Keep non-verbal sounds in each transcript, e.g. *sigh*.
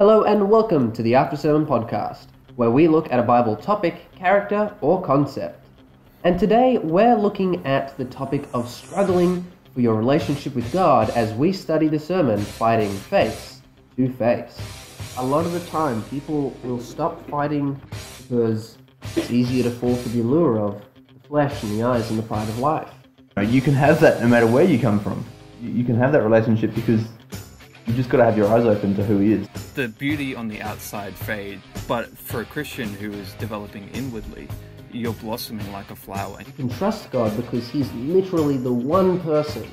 Hello and welcome to the After Sermon podcast, where we look at a Bible topic, character, or concept. And today we're looking at the topic of struggling for your relationship with God as we study the sermon Fighting Face to Face. A lot of the time, people will stop fighting because it's easier to fall for the allure of the flesh and the eyes and the pride of life. You can have that no matter where you come from. You can have that relationship because you just got to have your eyes open to who he is. the beauty on the outside fades, but for a Christian who is developing inwardly, you're blossoming like a flower. You can trust God because He's literally the one person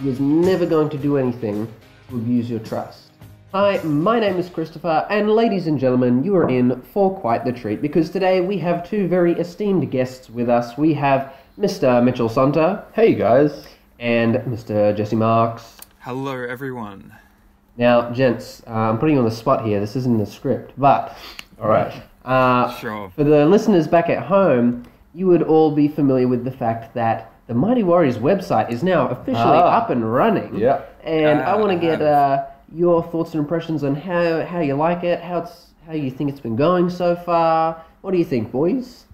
who is never going to do anything to abuse your trust. Hi, my name is Christopher, and ladies and gentlemen, you are in for quite the treat because today we have two very esteemed guests with us. We have Mr. Mitchell Sonta Hey you guys. and Mr. Jesse Marks. Hello, everyone. Now, gents, uh, I'm putting you on the spot here. This isn't in the script, but all right. Uh, Sure. For the listeners back at home, you would all be familiar with the fact that the Mighty Warriors website is now officially Ah. up and running. Yeah. And I Ah, want to get uh, your thoughts and impressions on how, how you like it, how it's how you think it's been going so far. What do you think, boys?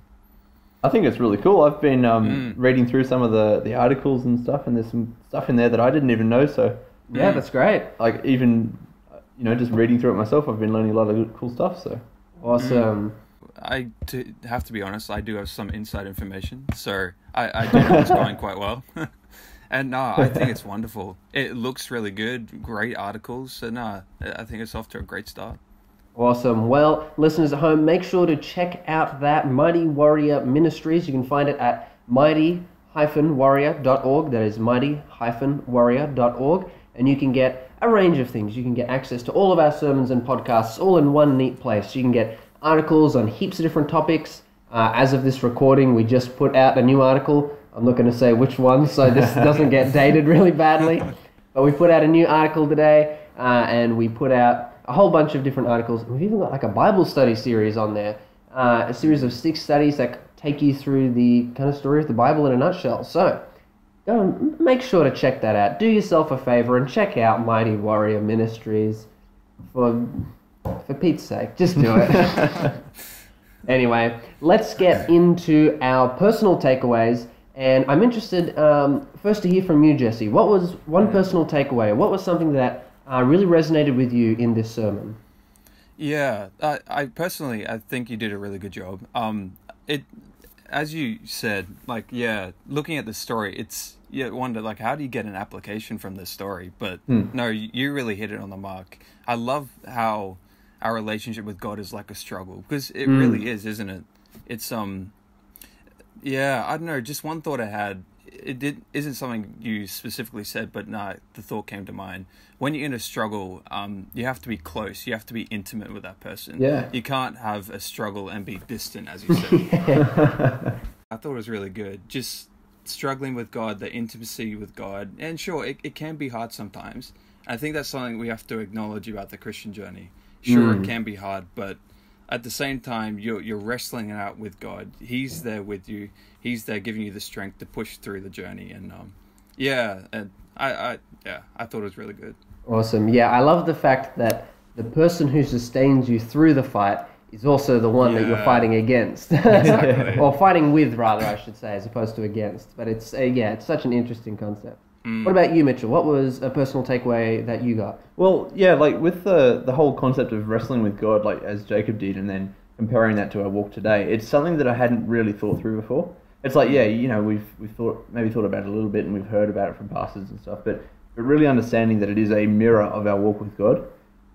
I think it's really cool. I've been um, reading through some of the, the articles and stuff, and there's some stuff in there that I didn't even know. So, Yeah, that's great. like, even, uh, you know, just reading through it myself, I've been learning a lot of good, cool stuff. So, Awesome. I to have to be honest, I do have some inside information, so I, I do know it's going quite well. *laughs* and no, I think it's wonderful. It looks really good, great articles, so no, I think it's off to a great start. Awesome. Well, listeners at home, make sure to check out that Mighty Warrior Ministries. You can find it at mighty-warrior.org. That is mighty-warrior.org. And you can get a range of things. You can get access to all of our sermons and podcasts all in one neat place. You can get articles on heaps of different topics. Uh, as of this recording, we just put out a new article. I'm not going to say which one, so this *laughs* doesn't get dated really badly. But we put out a new article today, uh, and we put out a whole bunch of different articles. We've even got like a Bible study series on there, uh, a series of six studies that take you through the kind of story of the Bible in a nutshell. So go and make sure to check that out. Do yourself a favor and check out Mighty Warrior Ministries for for Pete's sake. Just do it. *laughs* Anyway, let's get into our personal takeaways. And I'm interested um, first to hear from you, Jesse. What was one personal takeaway? What was something that uh, really resonated with you in this sermon? Yeah, I, I personally, I think you did a really good job. Um, it, as you said, like, yeah, looking at the story, it's you wonder like, how do you get an application from this story? But no, you really hit it on the mark. I love how our relationship with God is like a struggle because it really is, isn't it? It's um, yeah, I don't know. Just one thought I had. It did isn't something you specifically said, but no, the thought came to mind. When you're in a struggle, um, you have to be close. You have to be intimate with that person. Yeah. You can't have a struggle and be distant, as you *laughs* said. I thought it was really good. Just struggling with God, the intimacy with God, and sure, it, it can be hard sometimes. I think that's something we have to acknowledge about the Christian journey. Sure, it can be hard, but at the same time, you're you're wrestling it out with God. He's there with you. He's there giving you the strength to push through the journey. And um, yeah, and I, I yeah, I thought it was really good. Awesome. Yeah, I love the fact that the person who sustains you through the fight is also the one that you're fighting against. *laughs* Exactly. *laughs* or fighting with, rather, I should say, as opposed to against. But it's, uh, yeah, it's such an interesting concept. What about you, Mitchell? What was a personal takeaway that you got? well, yeah, like with the the whole concept of wrestling with God, like as Jacob did, and then comparing that to our walk today, it's something that I hadn't really thought through before. It's like, yeah, you know, we've we've thought maybe thought about it a little bit, and we've heard about it from pastors and stuff, but but really understanding that it is a mirror of our walk with God,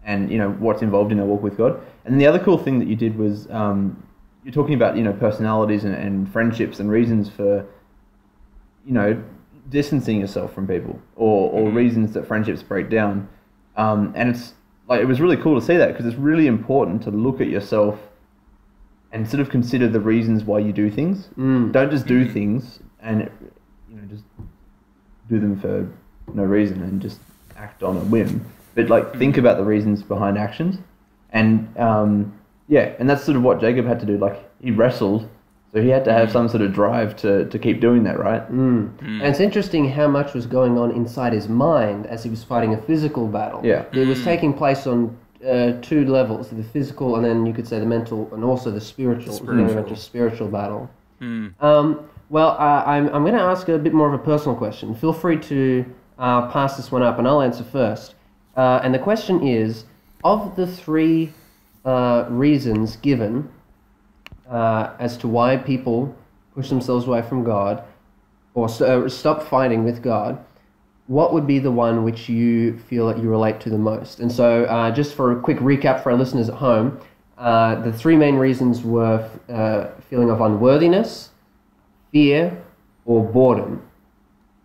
and you know what's involved in our walk with God. And the other cool thing that you did was um, you're talking about you know personalities and, and friendships and reasons for you know distancing yourself from people or, or reasons that friendships break down. Um, and it's like it was really cool to see that because it's really important to look at yourself and sort of consider the reasons why you do things. Mm. don't just do things and you know just do them for no reason and just act on a whim but like think about the reasons behind actions and um, yeah and that's sort of what jacob had to do like he wrestled so he had to have some sort of drive to, to keep doing that right Mm. And it's interesting how much was going on inside his mind as he was fighting a physical battle. Yeah. It was taking place on uh, two levels: the physical, and then you could say the mental, and also the spiritual. Spiritual. Very spiritual battle. Hmm. Um, well, uh, I'm, I'm going to ask a bit more of a personal question. Feel free to uh, pass this one up, and I'll answer first. Uh, and the question is of the three uh, reasons given uh, as to why people push themselves away from God or s- uh, stop fighting with God, what would be the one which you feel that you relate to the most? And so, uh, just for a quick recap for our listeners at home, uh, the three main reasons were feeling of unworthiness, fear, or boredom.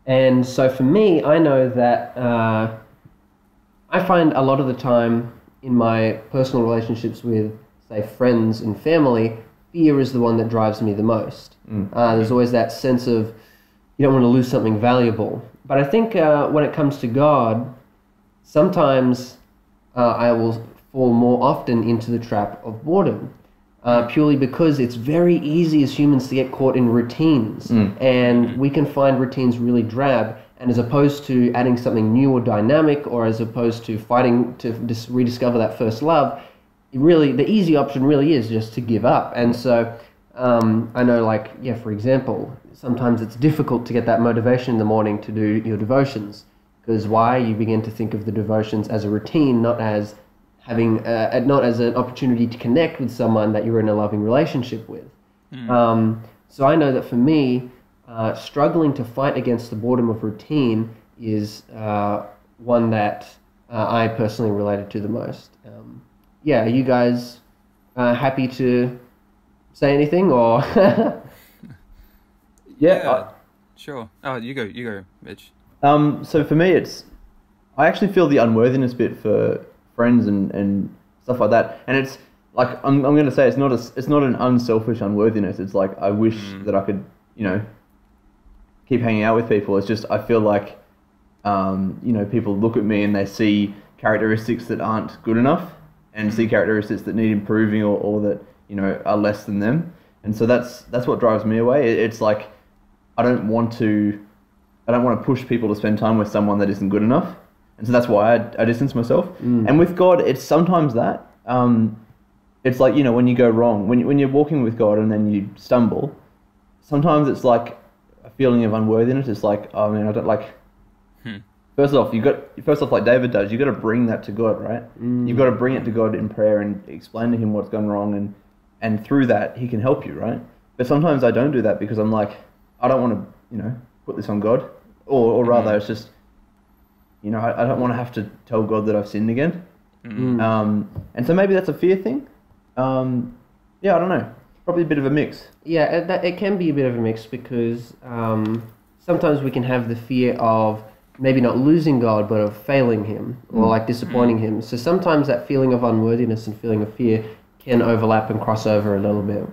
And so, for me, I know that I find a lot of the time in my personal relationships with, say, friends and family, fear is the one that drives me the most. Uh, there's always that sense of you don't want to lose something valuable. But I think uh, when it comes to God, sometimes uh, I will fall more often into the trap of boredom. Uh, purely because it's very easy as humans to get caught in routines, and we can find routines really drab. And as opposed to adding something new or dynamic, or as opposed to fighting to dis- rediscover that first love, really the easy option really is just to give up. And so um, I know, like yeah, for example, sometimes it's difficult to get that motivation in the morning to do your devotions because why you begin to think of the devotions as a routine, not as having uh, not as an opportunity to connect with someone that you're in a loving relationship with. Um, so I know that for me, uh, struggling to fight against the boredom of routine is uh, one that uh, I personally related to the most. Um, yeah, are you guys uh, happy to say anything or? *laughs* Yeah. Sure. Oh, you go. You go, Mitch. Um. So for me, it's I actually feel the unworthiness bit for friends and, and stuff like that, and it's like I'm, I'm going to say it's not a, it's not an unselfish unworthiness. It's like I wish that I could you know keep hanging out with people. It's just I feel like um, you know people look at me and they see characteristics that aren't good enough and see characteristics that need improving or, or that you know are less than them. And so that's that's what drives me away. It, it's like I don't want to I don't want to push people to spend time with someone that isn't good enough. And so that's why I, I distance myself. And with God, it's sometimes that. Um, it's like, you know, when you go wrong, when, when you're walking with God and then you stumble, sometimes it's like feeling of unworthiness. It's like, oh man, I don't like. First off, you got first off like David does. You got to bring that to God, right? You've got to bring it to God in prayer and explain to Him what's gone wrong, and and through that He can help you, right? But sometimes I don't do that because I'm like, I don't want to, you know, put this on God, or or rather, it's just, you know, I, I don't want to have to tell God that I've sinned again. Um, and so maybe that's a fear thing. Um, yeah, I don't know. Probably a bit of a mix. Yeah, it, that, it can be a bit of a mix because um, sometimes we can have the fear of maybe not losing God, but of failing Him or like disappointing Him. So sometimes that feeling of unworthiness and feeling of fear can overlap and cross over a little bit.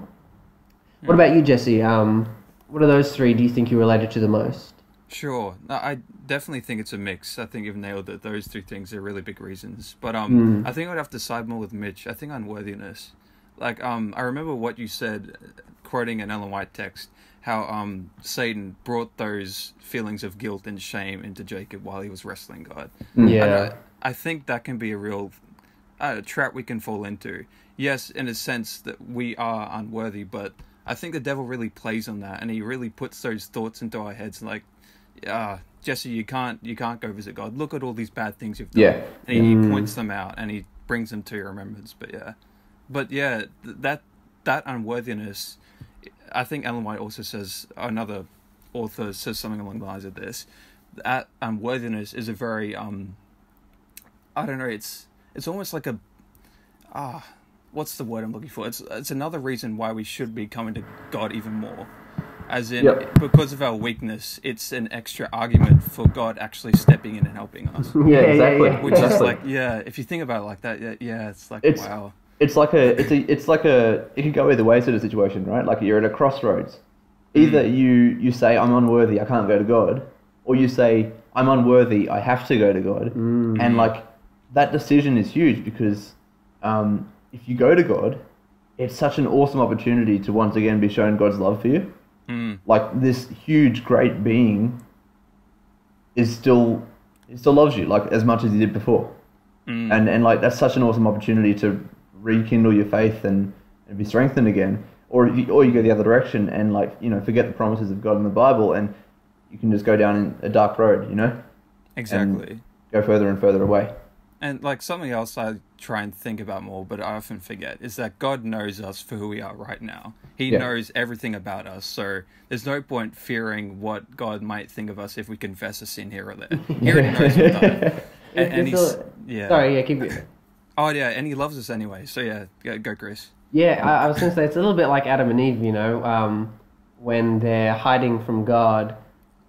What about you, Jesse? Um, what are those three do you think you related to the most? Sure. No, I definitely think it's a mix. I think you've nailed it. Those three things are really big reasons. But um, I think I'd have to side more with Mitch. I think unworthiness. Like um, I remember what you said, uh, quoting an Ellen White text, how um Satan brought those feelings of guilt and shame into Jacob while he was wrestling God. And Yeah. I, I think that can be a real uh, trap we can fall into. Yes, in a sense that we are unworthy, but I think the devil really plays on that, and he really puts those thoughts into our heads, like, ah, Jesse, you can't, you can't go visit God. Look at all these bad things you've done. Yeah. and he, he points them out, and he brings them to your remembrance. But yeah, but yeah, th- that that unworthiness. I think Ellen White also says another author says something along the lines of this. That unworthiness is a very um I don't know, it's it's almost like a ah what's the word I'm looking for? It's it's another reason why we should be coming to God even more. As in Yep. because of our weakness, it's an extra argument for God actually stepping in and helping us. Yeah, exactly. Which is like yeah, if you think about it like that, yeah, yeah it's like It's- wow. It's like a it's a it's like a it could go either way sort of situation, right? Like you're at a crossroads. Either you you say I'm unworthy, I can't go to God, or you say I'm unworthy, I have to go to God. And like that decision is huge because um, if you go to God, it's such an awesome opportunity to once again be shown God's love for you. Mm, Like this huge, great being is still he still loves you like as much as he did before. Mm. and and like that's such an awesome opportunity to rekindle your faith and, and be strengthened again. Or you, or you go the other direction and like you know forget the promises of God in the Bible and you can just go down a dark road. You know, Exactly. go further and further away. And like something else I try and think about more, but I often forget, is that God knows us for who we are right now. He Yeah. knows everything about us, so there's no point fearing what God might think of us if we confess a sin here or there. He already *laughs* knows we've done it. And, and he's yeah. Sorry, yeah, keep going. Oh yeah, and he loves us anyway. So yeah, go, go Chris. Yeah, I, I was going to say it's a little bit like Adam and Eve, you know, um, when they're hiding from God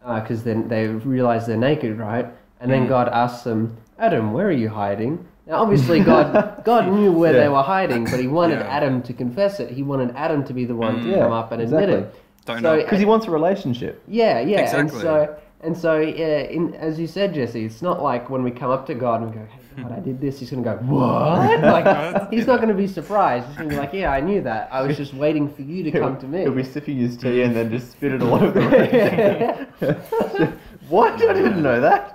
because then they realize they're naked, right? And then Mm. God asks them, Adam, where are you hiding? Now, obviously, God *laughs* God knew where Yeah. they were hiding, but He wanted Yeah. Adam to confess it. He wanted Adam to be the one to Yeah, come up and admit it. Don't So- know. Because he wants a relationship. Yeah, yeah, Exactly. and so and so, yeah, in, as you said, Jesse, it's not like when we come up to God and we go, "Hey, God, I did this." He's gonna go, "What?" *laughs* Like he's not gonna be surprised. He's gonna be like, "Yeah, I knew that. I was just waiting for you to come to me." He'll be sipping his tea and then just spit it all over the *laughs* room. *laughs* what? I didn't know that.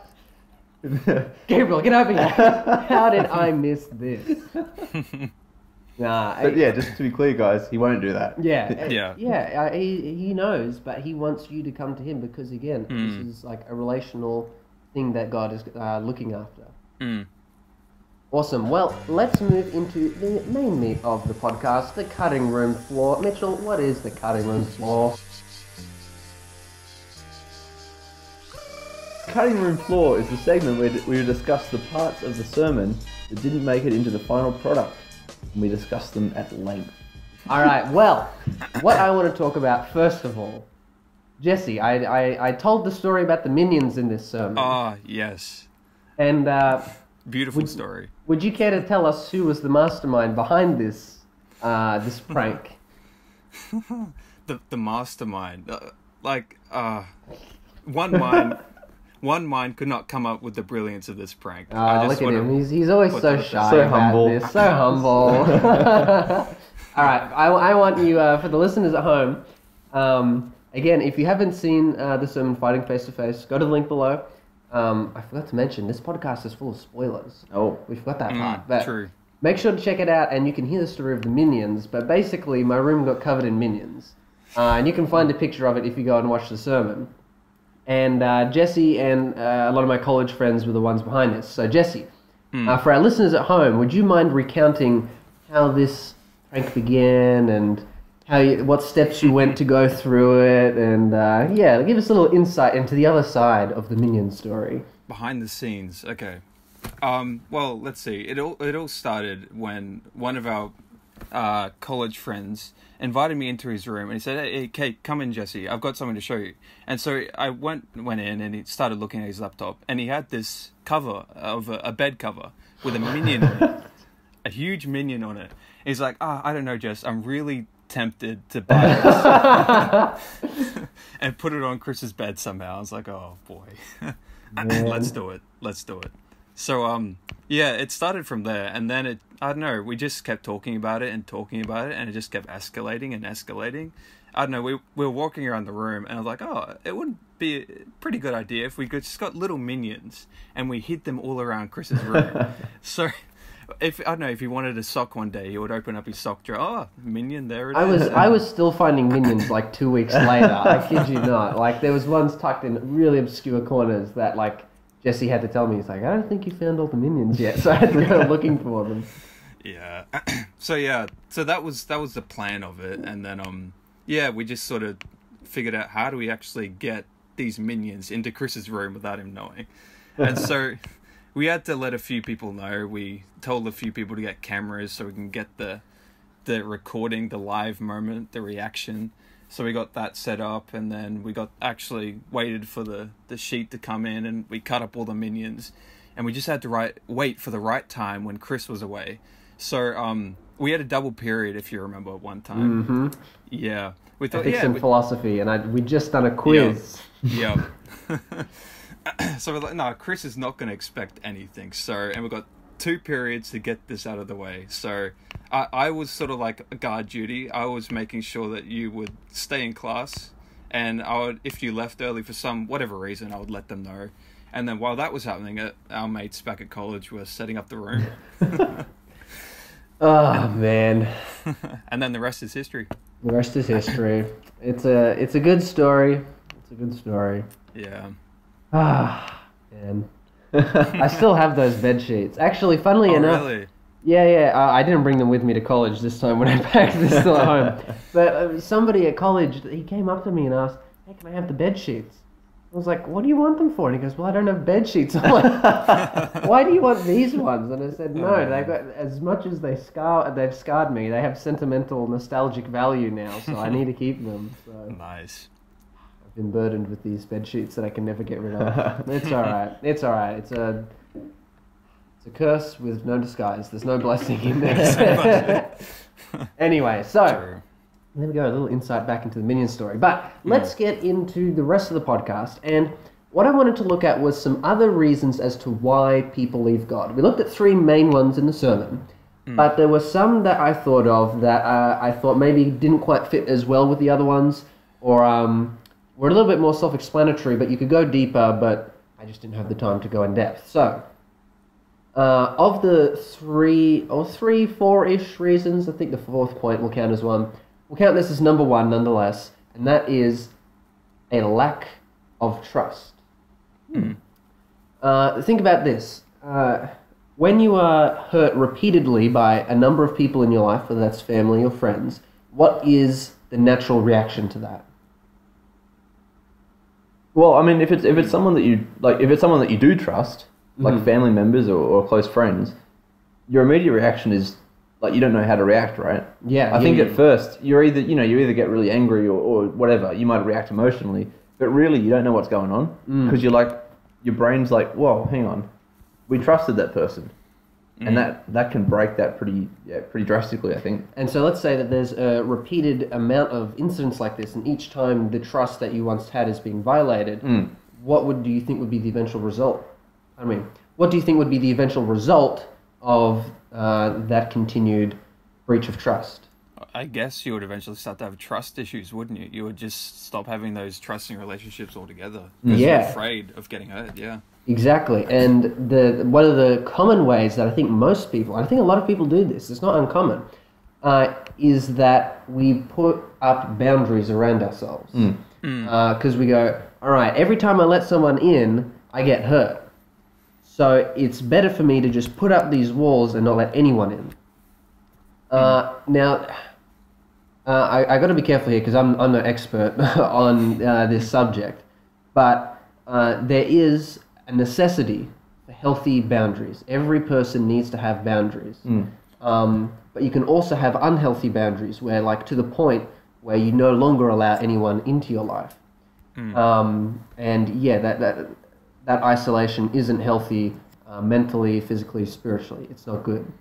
Gabriel, get over here! How did I miss this? Nah, But I- yeah, just to be clear, guys, he won't do that. Yeah, Yeah. yeah. Uh, he he knows, but he wants you to come to him because again, Mm. this is like a relational thing that God is uh, looking after. Mm. Awesome. Well, let's move into the main meat of the podcast, the cutting room floor. Mitchell, what is the cutting room floor? Cutting room floor is the segment where we discuss the parts of the sermon that didn't make it into the final product, and we discuss them at length. All right. Well, what I want to talk about first of all, Jesse, I, I, I told the story about the minions in this sermon, Ah yes, and uh, beautiful story. would you care to tell us who was the mastermind behind this uh, this *laughs* prank? *laughs* the the mastermind uh, like uh one mind *laughs* one mind could not come up with the brilliance of this prank Oh, look at wanna- him. He's, he's always so that- shy. So about humble. This. So humble. All right. I, I want you, uh, for the listeners at home, um, again, if you haven't seen uh, the sermon Fighting Face to Face, go to the link below. Um, I forgot to mention, this podcast is full of spoilers. Oh, We forgot that Mm, part. But true Make sure to check it out, and you can hear the story of the minions. But basically, my room got covered in minions, uh, and you can find a picture of it if you go and watch the sermon. And uh, Jesse and uh, a lot of my college friends were the ones behind this. So Jesse, uh, for our listeners at home, would you mind recounting how this prank began and how you, what steps you went to go through it, and uh, yeah, give us a little insight into the other side of the minion story. behind the scenes okay. Um well let's see. It all it all started when one of our uh college friends invited me into his room and he said hey, come in jesse. I've got something to show you. And so i went went in and he started looking at his laptop and he had this cover of a, a bed cover with a minion on it. *laughs* A huge minion on it. He's like ah i don't know jess. I'm really tempted to buy this *laughs* and put it on chris's bed somehow. I was like oh boy. *laughs* Let's do it. Let's do it. So um yeah it started from there. And then it i don't know we just kept talking about it and talking about it and it just kept escalating and escalating. I don't know we, we were walking around the room and i was like oh it wouldn't be a pretty good idea if we could just got little minions and we hid them all around chris's room. *laughs* So if I don't know if he wanted a sock one day, he would open up his sock drawer. Oh, minion, there it is. I was I was still finding minions like two weeks later. I kid you not. Like there was ones tucked in really obscure corners that like Jesse had to tell me. He's like, I don't think you found all the minions yet, so I had to go *laughs* looking for them. Yeah. *clears throat* so yeah, so that was that was the plan of it, and then um yeah, we just sort of figured out how do we actually get these minions into Chris's room without him knowing, and so *laughs* we had to let a few people know. We told a few people to get cameras so we can get the the recording, the live moment, the reaction. So we got that set up, and then we got actually waited for the the sheet to come in, and we cut up all the minions, and we just had to write wait for the right time when Chris was away. So um, we had a double period, if you remember, one time. Mm-hmm. Yeah, we thought Ethics yeah, and we- philosophy, and I we just done a quiz. yeah. *laughs* *clears throat* so we're like, no, Chris is not going to expect anything. So, and we've got two periods to get this out of the way. So, I, I was sort of like a guard duty. I was making sure that you would stay in class, and I would, if you left early for some whatever reason, I would let them know. And then while that was happening, uh, our mates back at college were setting up the room. *laughs* Oh man, *laughs* and then the rest is history. the rest is history. It's a it's a good story. It's a good story. Yeah. Ah, man. *laughs* I still have those bed sheets. Actually, funnily Oh, enough, really? yeah, yeah. Uh, I didn't bring them with me to college this time when I *laughs* packed. They're still at home. *laughs* But uh, somebody at college, he came up to me and asked, "Hey, can I have the bed sheets?" I was like, "What do you want them for?" And he goes, "Well, I don't have bed sheets." I'm like, "Why do you want these ones?" And I said, "No, they've got as much as they scar, they've scarred me. They have sentimental, nostalgic value now, so I need to keep them." So Nice. Been burdened with these bed sheets that I can never get rid of. *laughs* it's all right. It's all right. It's a it's a curse with no disguise. There's no blessing in *laughs* there. *laughs* anyway, so True. there we go. A little insight back into the minion story. But let's get into the rest of the podcast. And what I wanted to look at was some other reasons as to why people leave God. We looked at three main ones in the sermon. But there were some that I thought of that uh, I thought maybe didn't quite fit as well with the other ones, or um, were a little bit more self-explanatory. But you could go deeper, but I just didn't have the time to go in depth. So, uh, of the three or three, four-ish reasons, I think the fourth point will count as one. We'll count this as number one, nonetheless, and that is a lack of trust. Uh, think about this. Uh, when you are hurt repeatedly by a number of people in your life, whether that's family or friends, what is the natural reaction to that? Well, I mean, if it's if it's someone that you like, if it's someone that you do trust, like Mhm. family members or, or close friends, your immediate reaction is like you don't know how to react, right? Yeah, I you- think at first you're either you know you either get really angry or, or whatever you might react emotionally, but really you don't know what's going on Mm. because you're like your brain's like, whoa, hang on, we trusted that person, and that that can break that pretty yeah pretty drastically. I think. And so let's say that there's a repeated amount of incidents like this, and each time the trust that you once had is being violated, Mm. what would do you think would be the eventual result? I mean, what do you think would be the eventual result of uh, that continued breach of trust? I guess you would eventually start to have trust issues, wouldn't you? You would just stop having those trusting relationships altogether. Yeah. You're afraid of getting hurt. Yeah. Exactly, and the one of the common ways that I think most people, I think a lot of people do this, it's not uncommon, uh, is that we put up boundaries around ourselves. Because we go, all right, every time I let someone in, I get hurt. So it's better for me to just put up these walls and not let anyone in. Uh, now, uh, I, I got to be careful here because I'm, I'm no expert *laughs* on uh, this subject, but uh, there is a necessity for healthy boundaries. Every person needs to have boundaries. Um, but you can also have unhealthy boundaries where, like, to the point where you no longer allow anyone into your life. Um, and yeah, that, that, that isolation isn't healthy uh, mentally, physically, spiritually. It's not good.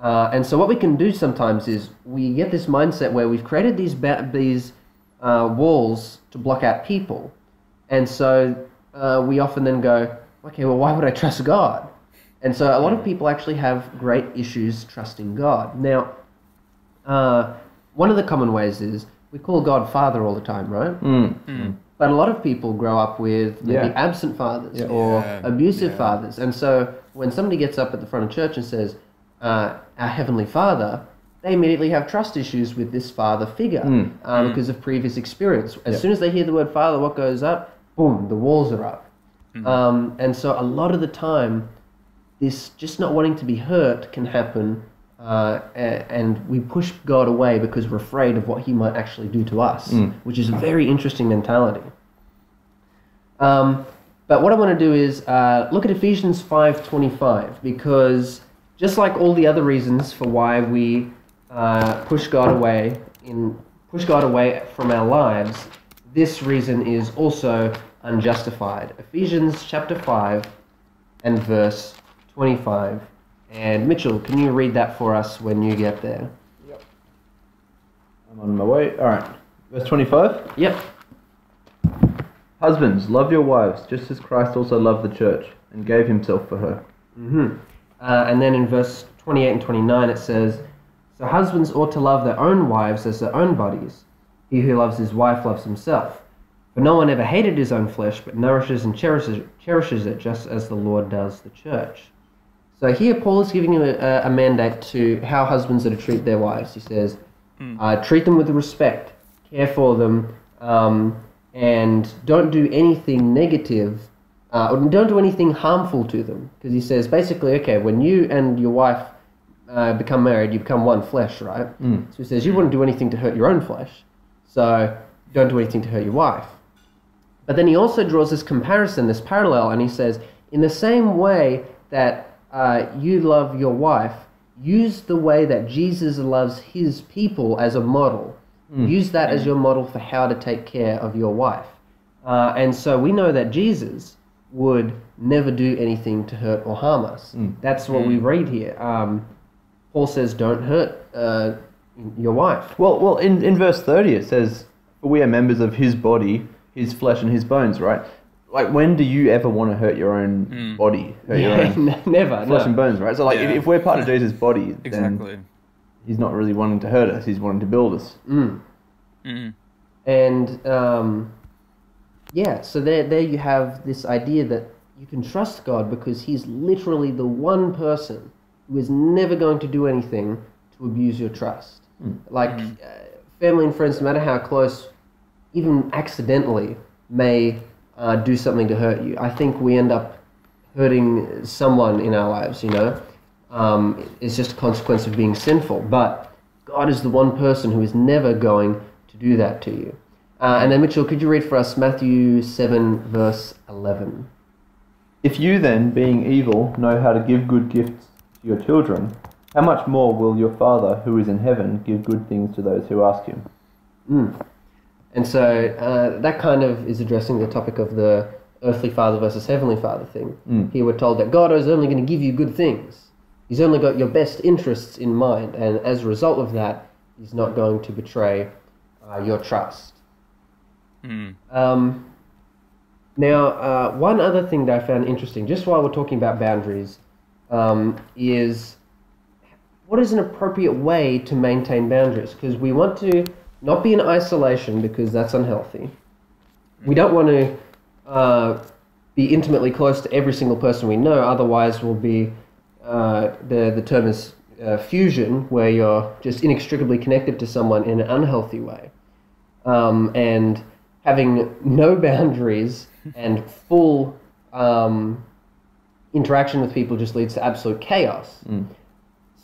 Uh, and so what we can do sometimes is we get this mindset where we've created these ba- these uh, walls to block out people, and so uh, we often then go, okay, well, why would I trust God? And so a lot of people actually have great issues trusting God. Now, uh, one of the common ways is we call God Father all the time, right? Mm. But a lot of people grow up with maybe Yeah. absent fathers Yeah. or Yeah, abusive yeah. fathers. And so when somebody gets up at the front of church and says, uh, Our Heavenly Father, they immediately have trust issues with this father figure Mm. uh, because of previous experience. As Yeah. soon as they hear the word father, what goes up? Boom, the walls are up. Um, and so a lot of the time, this just not wanting to be hurt can happen. Uh, and we push God away because we're afraid of what He might actually do to us, Mm. which is a very interesting mentality. Um, but what I want to do is uh, look at Ephesians five twenty five because just like all the other reasons for why we uh, push God away in push God away from our lives, this reason is also unjustified. Ephesians chapter five and verse twenty five. And Mitchell, can you read that for us when you get there? Yep. I'm on my way. All right, verse twenty-five. Yep. Husbands, love your wives, just as Christ also loved the church and gave himself for her. hmm Uh, and then in verse 28 and 29 it says, So husbands ought to love their own wives as their own bodies. He who loves his wife loves himself. For no one ever hated his own flesh, but nourishes and cherishes, cherishes it just as the Lord does the church. So here, Paul is giving a, a mandate to how husbands are to treat their wives. He says, uh, treat them with respect, care for them, um, and don't do anything negative, uh, or don't do anything harmful to them. Because he says, basically, okay, when you and your wife uh, become married, you become one flesh, right? So he says, you wouldn't do anything to hurt your own flesh. So don't do anything to hurt your wife. But then he also draws this comparison, this parallel, and he says, in the same way that uh, you love your wife, use the way that Jesus loves his people as a model. Use that as your model for how to take care of your wife. Uh, and so we know that Jesus would never do anything to hurt or harm us. That's what we read here. Um, Paul says, don't hurt uh, your wife. Well, well, in, in verse 30 it says, For we are members of his body, his flesh and his bones, right? Like, when do you ever want to hurt your own body? Hurt your Yeah, own *laughs* never. flesh no. and bones, right? So, like, Yeah. if, if we're part of Jesus' body, then Exactly. he's not really wanting to hurt us, he's wanting to build us. Mm. Mm. And um, yeah, so there, there you have this idea that you can trust God because He's literally the one person who is never going to do anything to abuse your trust. Like uh, family and friends, no matter how close, even accidentally, may uh, do something to hurt you. I think we end up hurting someone in our lives, you know. Um, it's just a consequence of being sinful. But God is the one person who is never going to do that to you. Uh, and then, Mitchell, could you read for us Matthew 7, verse 11? If you then, being evil, know how to give good gifts to your children, how much more will your Father who is in heaven give good things to those who ask him? Mm. And so uh, that kind of is addressing the topic of the earthly father versus heavenly father thing. Mm. Here we're told that God is only going to give you good things. He's only got your best interests in mind, and as a result of that, he's not going to betray uh, your trust. Mm. Um, now, uh, one other thing that I found interesting, just while we're talking about boundaries, um, is what is an appropriate way to maintain boundaries? Because we want to not be in isolation because that's unhealthy. We don't want to uh, be intimately close to every single person we know, otherwise, we'll be uh, the, the term is uh, fusion, where you're just inextricably connected to someone in an unhealthy way. Um, and having no *laughs* boundaries and full um, interaction with people just leads to absolute chaos. Mm.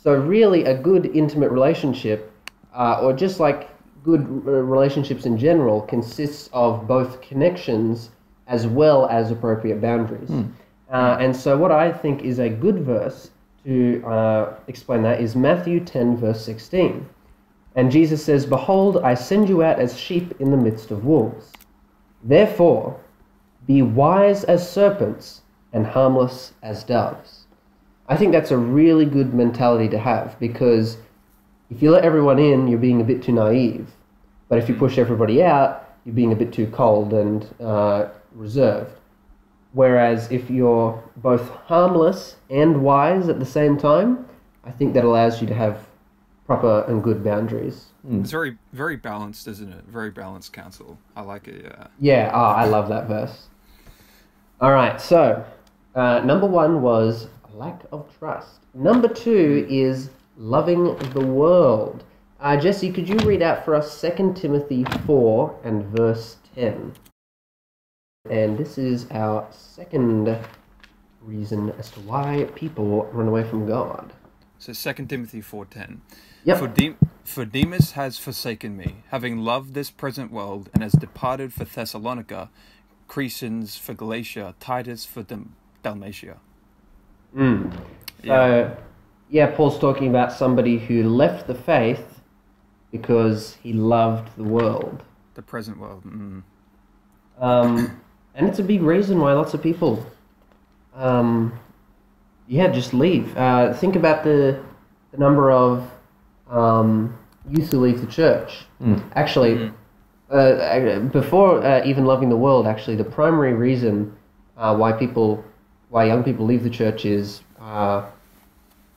So, really, a good intimate relationship, uh, or just like good uh, relationships in general, consists of both connections as well as appropriate boundaries. Uh, and so, what I think is a good verse to uh, explain that is Matthew 10, verse 16. And Jesus says, Behold, I send you out as sheep in the midst of wolves. Therefore, be wise as serpents and harmless as doves. I think that's a really good mentality to have because if you let everyone in, you're being a bit too naive. But if you push everybody out, you're being a bit too cold and uh, reserved. Whereas if you're both harmless and wise at the same time, I think that allows you to have proper and good boundaries. It's very, very balanced, isn't it? Very balanced counsel. I like it. Yeah. Yeah, ah, I love that verse. All right, so uh, number one was lack of trust. Number two is loving the world. Uh, Jesse, could you read out for us 2 Timothy 4 and verse 10? And this is our second reason as to why people run away from God. So Second Timothy four ten. Yep. For, De- for Demas has forsaken me, having loved this present world, and has departed for Thessalonica, Crescens for Galatia, Titus for Dal- Dalmatia. Mm. So, yeah, Paul's talking about somebody who left the faith because he loved the world. The present world. Mm. Um, and it's a big reason why lots of people, um, yeah, just leave. Uh, think about the, the number of um, youth who leave the church. Actually, uh, before uh, even loving the world, actually, the primary reason uh, why people, why young people leave the church is uh,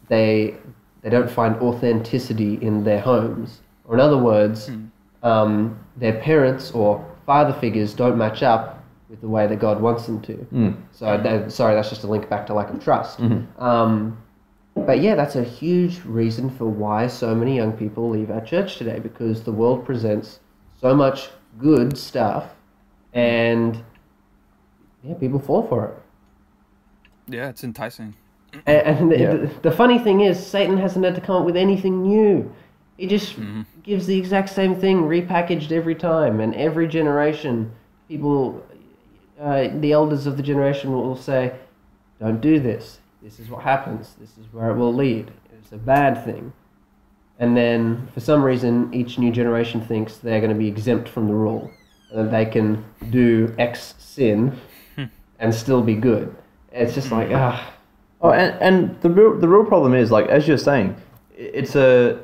they they don't find authenticity in their homes, or in other words, um, their parents or father figures don't match up with the way that God wants them to. Mm. So, that, sorry, that's just a link back to lack of trust. Mhm. Um, but yeah, that's a huge reason for why so many young people leave our church today because the world presents so much good stuff and yeah, people fall for it. Yeah, it's enticing. And, and the, Yeah. the, the funny thing is, Satan hasn't had to come up with anything new. He just Mhm. Gives the exact same thing, repackaged every time, and every generation, people, uh, the elders of the generation will say, "Don't do this. This is what happens. This is where it will lead. It's a bad thing." And then, for some reason, each new generation thinks they're going to be exempt from the rule, and that they can do X sin and still be good. It's just like ah. Oh, and, and the real the real problem is like as you're saying, it's a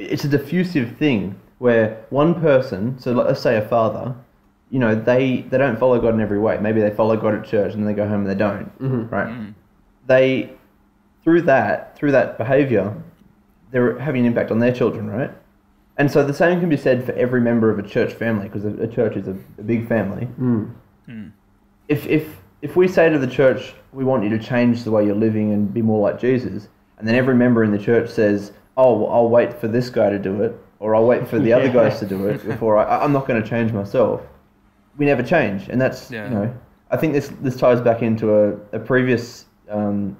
it's a diffusive thing where one person, so let- let's say a father, you know, they they don't follow God in every way. Maybe they follow God at church and then they go home and they don't, Mhm. right? Mm. They through that through that behavior, they're having an impact on their children, right? And so the same can be said for every member of a church family because a, a church is a, a big family Mm. Mm. if if if we say to the church we want you to change the way you're living and be more like Jesus, and then every member in the church says, "Oh, well, I'll wait for this guy to do it, or I'll wait for the other *laughs* guys to do it before I, I'm not going to change myself," we never change, and that's Yeah. you know I think this this ties back into a, a previous um,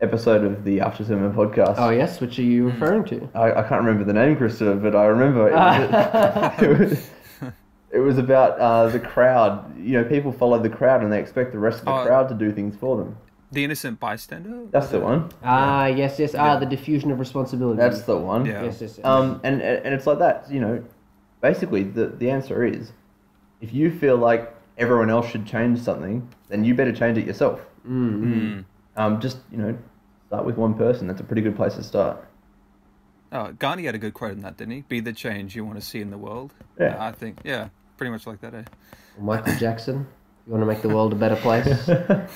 episode of the After Sermon podcast. Oh yes, which are you referring to? I, I can't remember the name, Christopher, but I remember it was, *laughs* *laughs* it was, it was about uh, the crowd. You know, people follow the crowd and they expect the rest of the Oh. crowd to do things for them. The innocent bystander. That's the one. Ah, yes, yes. Ah, the diffusion of responsibility. That's the one. Yeah. yes, yes, yes. Um, and and it's like that. You know, basically the the answer is, if you feel like everyone else should change something, then you better change it yourself. Mm, mm. Um, just you know, start with one person. That's a pretty good place to start. Oh, Gandhi had a good quote on that, didn't he? Be the change you want to see in the world. Yeah. I think, yeah, pretty much like that, eh? Michael Jackson. You want to make the world a better place?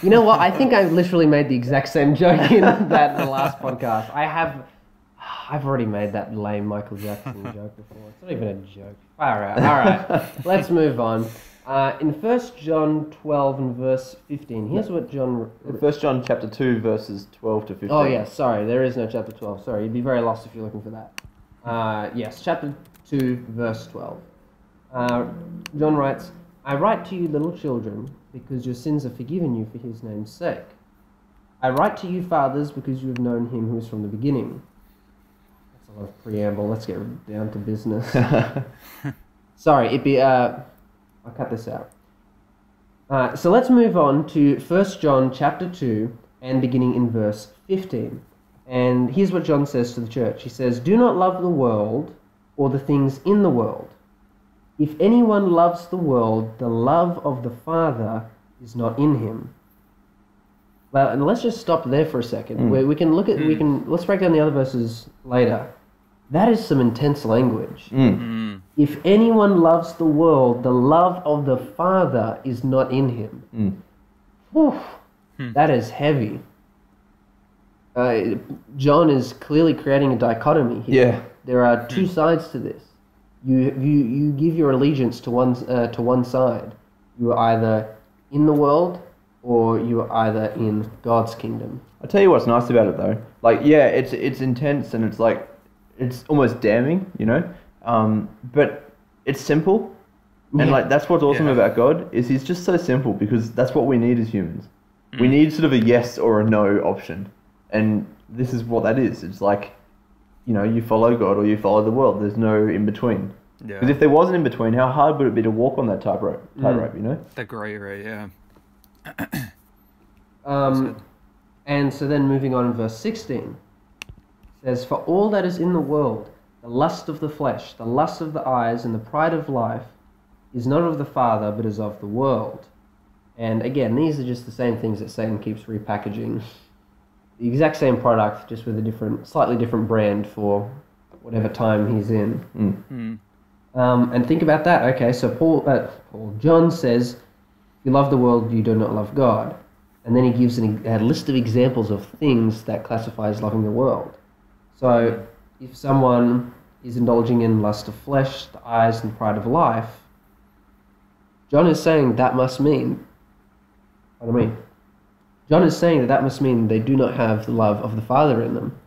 You know what? I think I literally made the exact same joke in *laughs* that the last podcast. I have, I've already made that lame Michael Jackson *laughs* joke before. It's not even a joke. Far out. All right, *laughs* let's move on. Uh, in First John twelve and verse fifteen, here's what John. First John chapter two verses twelve to fifteen. Oh yeah, sorry, there is no chapter twelve. Sorry, you'd be very lost if you're looking for that. Uh, yes, chapter two, verse twelve. Uh, John writes, "I write to you, little children, because your sins are forgiven you for His name's sake. I write to you, fathers, because you have known Him who is from the beginning." That's a lot of preamble. Let's get down to business. *laughs* Sorry, it be. Uh, I'll cut this out. Uh, so let's move on to 1 John chapter 2 and beginning in verse 15. And here's what John says to the church He says, Do not love the world or the things in the world. If anyone loves the world, the love of the Father is not in him. Well, and let's just stop there for a second. Mm. Where we can look at, we Mm. can, let's break down the other verses later. That is some intense language. Mm. Mm. If anyone loves the world, the love of the Father is not in him. Mm. Whew, Hmm. that is heavy. Uh, John is clearly creating a dichotomy here. Yeah. There are two sides to this. You, you, you give your allegiance to one, uh, to one side. You are either in the world or you are either in God's kingdom. I'll tell you what's nice about it though. Like, yeah, it's it's intense and it's like it's almost damning, you know. Um, but it's simple, and Yeah. like that's what's awesome Yeah. about God is He's just so simple because that's what we need as humans. We Mm. need sort of a yes or a no option, and this is what that is. It's like, you know, you follow God or you follow the world. There's no in between. Yeah. Because if there was an in between, how hard would it be to walk on that tightrope? Mm. Tightrope, you know. the grey area, yeah. *coughs* Um, and so then moving on in verse 16 says, For all that is in the world, the lust of the flesh, the lust of the eyes, and the pride of life, is not of the Father, but is of the world. And again, these are just the same things that Satan keeps repackaging. The exact same product, just with a different, slightly different brand for whatever time he's in. Mm. Mm. Um, and think about that. Okay, so Paul, uh, Paul, John says, you love the world, you do not love God." And then he gives an, a list of examples of things that classify as loving the world. So, if someone is indulging in lust of flesh, the eyes, and pride of life, John is saying that must mean. What do I mean? John is saying that that must mean they do not have the love of the Father in them.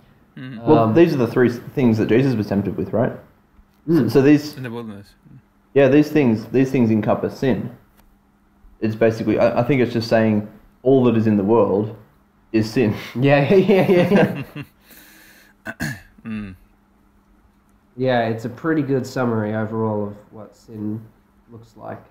Well, Um, these are the three things that Jesus was tempted with, right? Mm. So, so these, In the wilderness. yeah, these things, these things encompass sin. It's basically, I, I think it's just saying all that is in the world is sin. *laughs* Yeah, yeah, yeah, yeah. *laughs* *coughs* Mm. Yeah, it's a pretty good summary overall of what sin looks like.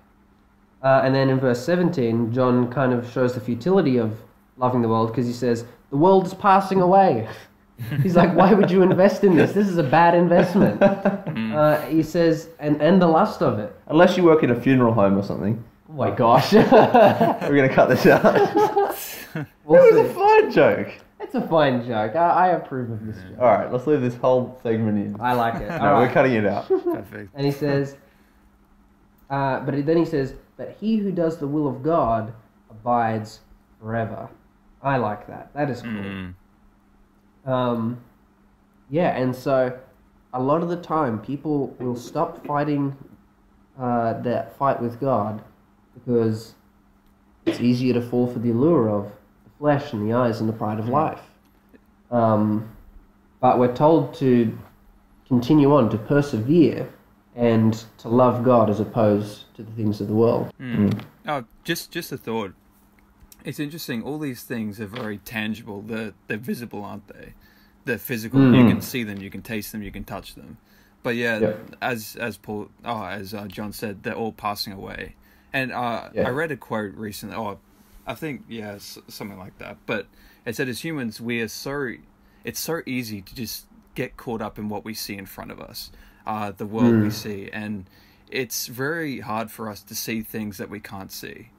Uh, and then in verse 17, John kind of shows the futility of loving the world because he says, The world is passing away. *laughs* He's like, Why would you invest in this? This is a bad investment. *laughs* Uh, he says, and, and the lust of it. Unless you work in a funeral home or something. Oh my gosh. *laughs* We're going to cut this out. it we'll was a see. fine joke. It's a fine joke. I, I approve of this joke. All right, let's leave this whole segment in. I like it. no, All we're right. cutting it out. Perfect. And he says, uh, but then he says, but he who does the will of God abides forever. I like that. That is cool. Mm. Um, yeah, and so a lot of the time people will stop fighting uh, that fight with God because it's easier to fall for the allure of the flesh and the eyes and the pride of life. Um, but we're told to continue on, to persevere, and to love God as opposed to the things of the world. Mm. Oh, just just a thought. It's interesting. All these things are very tangible. They're they're visible, aren't they? They're physical. You Mm. can see them. You can taste them. You can touch them. But yeah, as as Paul, oh, as uh, John said, they're all passing away. And uh, Yeah. I read a quote recently. Oh, I think yeah, s- something like that. But it said, as humans, we are so it's so easy to just get caught up in what we see in front of us, uh, the world we see, and it's very hard for us to see things that we can't see.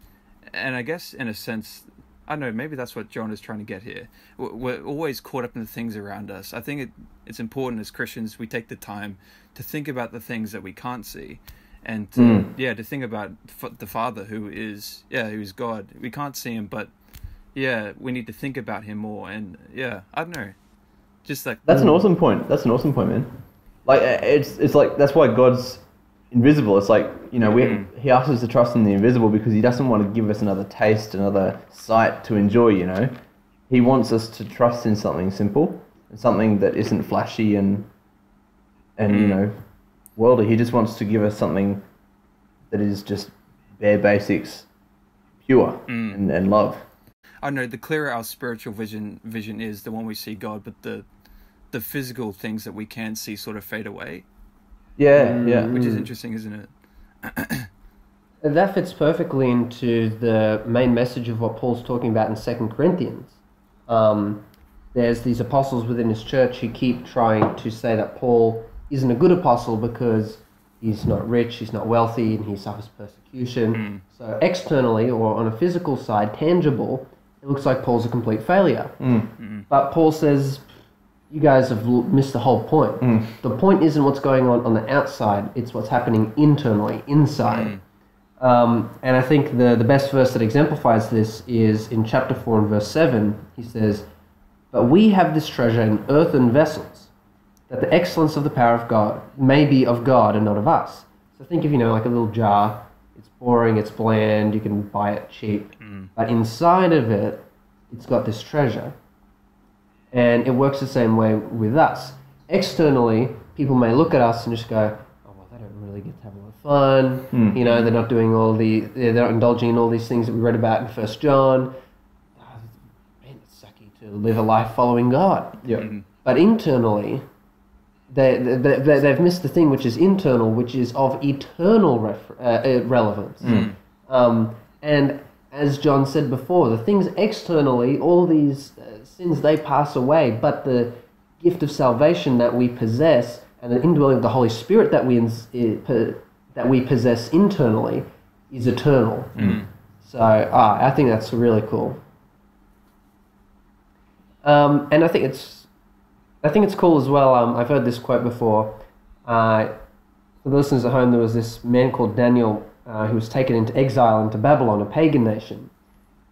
And I guess, in a sense, I don't know. Maybe that's what John is trying to get here. We're always caught up in the things around us. I think it, it's important as Christians we take the time to think about the things that we can't see, and to, Mm. yeah, to think about the Father who is yeah, who is God. We can't see him, but yeah, we need to think about him more. And yeah, I don't know, just like That's an awesome point. That's an awesome point, man. Like it's it's like that's why God's invisible. It's like you know we Mhm. he asks us to trust in the invisible because he doesn't want to give us another taste, another sight to enjoy. You know, he wants us to trust in something simple and something that isn't flashy and and you Mm. know worldly. He just wants to give us something that is just bare basics, pure Mm. and, and love. I know. The clearer our spiritual vision vision is, the one we see God, but the the physical things that we can see sort of fade away, Yeah, yeah. which is Mm. interesting, isn't it? And *coughs* That fits perfectly into the main message of what Paul's talking about in Second Corinthians. Um, there's these apostles within his church who keep trying to say that Paul isn't a good apostle because he's not rich, he's not wealthy, and he suffers persecution. So externally, or on a physical side, tangible, it looks like Paul's a complete failure. Mm. But Paul says, you guys have l- missed the whole point. Mm. The point isn't what's going on on the outside, it's what's happening internally, inside. Um, and I think the, the best verse that exemplifies this is in chapter 4 and verse 7. He says, But we have this treasure in earthen vessels, that the excellence of the power of God may be of God and not of us. So think of, you know, like a little jar. It's boring, it's bland, you can buy it cheap. But inside of it, it's got this treasure. And it works the same way with us. Externally, people may look at us and just go, oh, well, they don't really get to have a lot of fun. Hmm. You know, they're not doing all the, they're not indulging in all these things that we read about in First John. Ah, Man, it's sucky to live a life following God. Yeah. But internally, they, they, they, they've missed the thing which is internal, which is of eternal refer- uh, uh, relevance. Um, and as John said before, the things externally, all these uh, sins, they pass away, but the gift of salvation that we possess and the indwelling of the Holy Spirit that we, that we possess internally is eternal. So ah, I think that's really cool. Um, and I think it's, I think it's cool as well. Um, I've heard this quote before. Uh, for the listeners at home, there was this man called Daniel uh, who was taken into exile into Babylon, a pagan nation.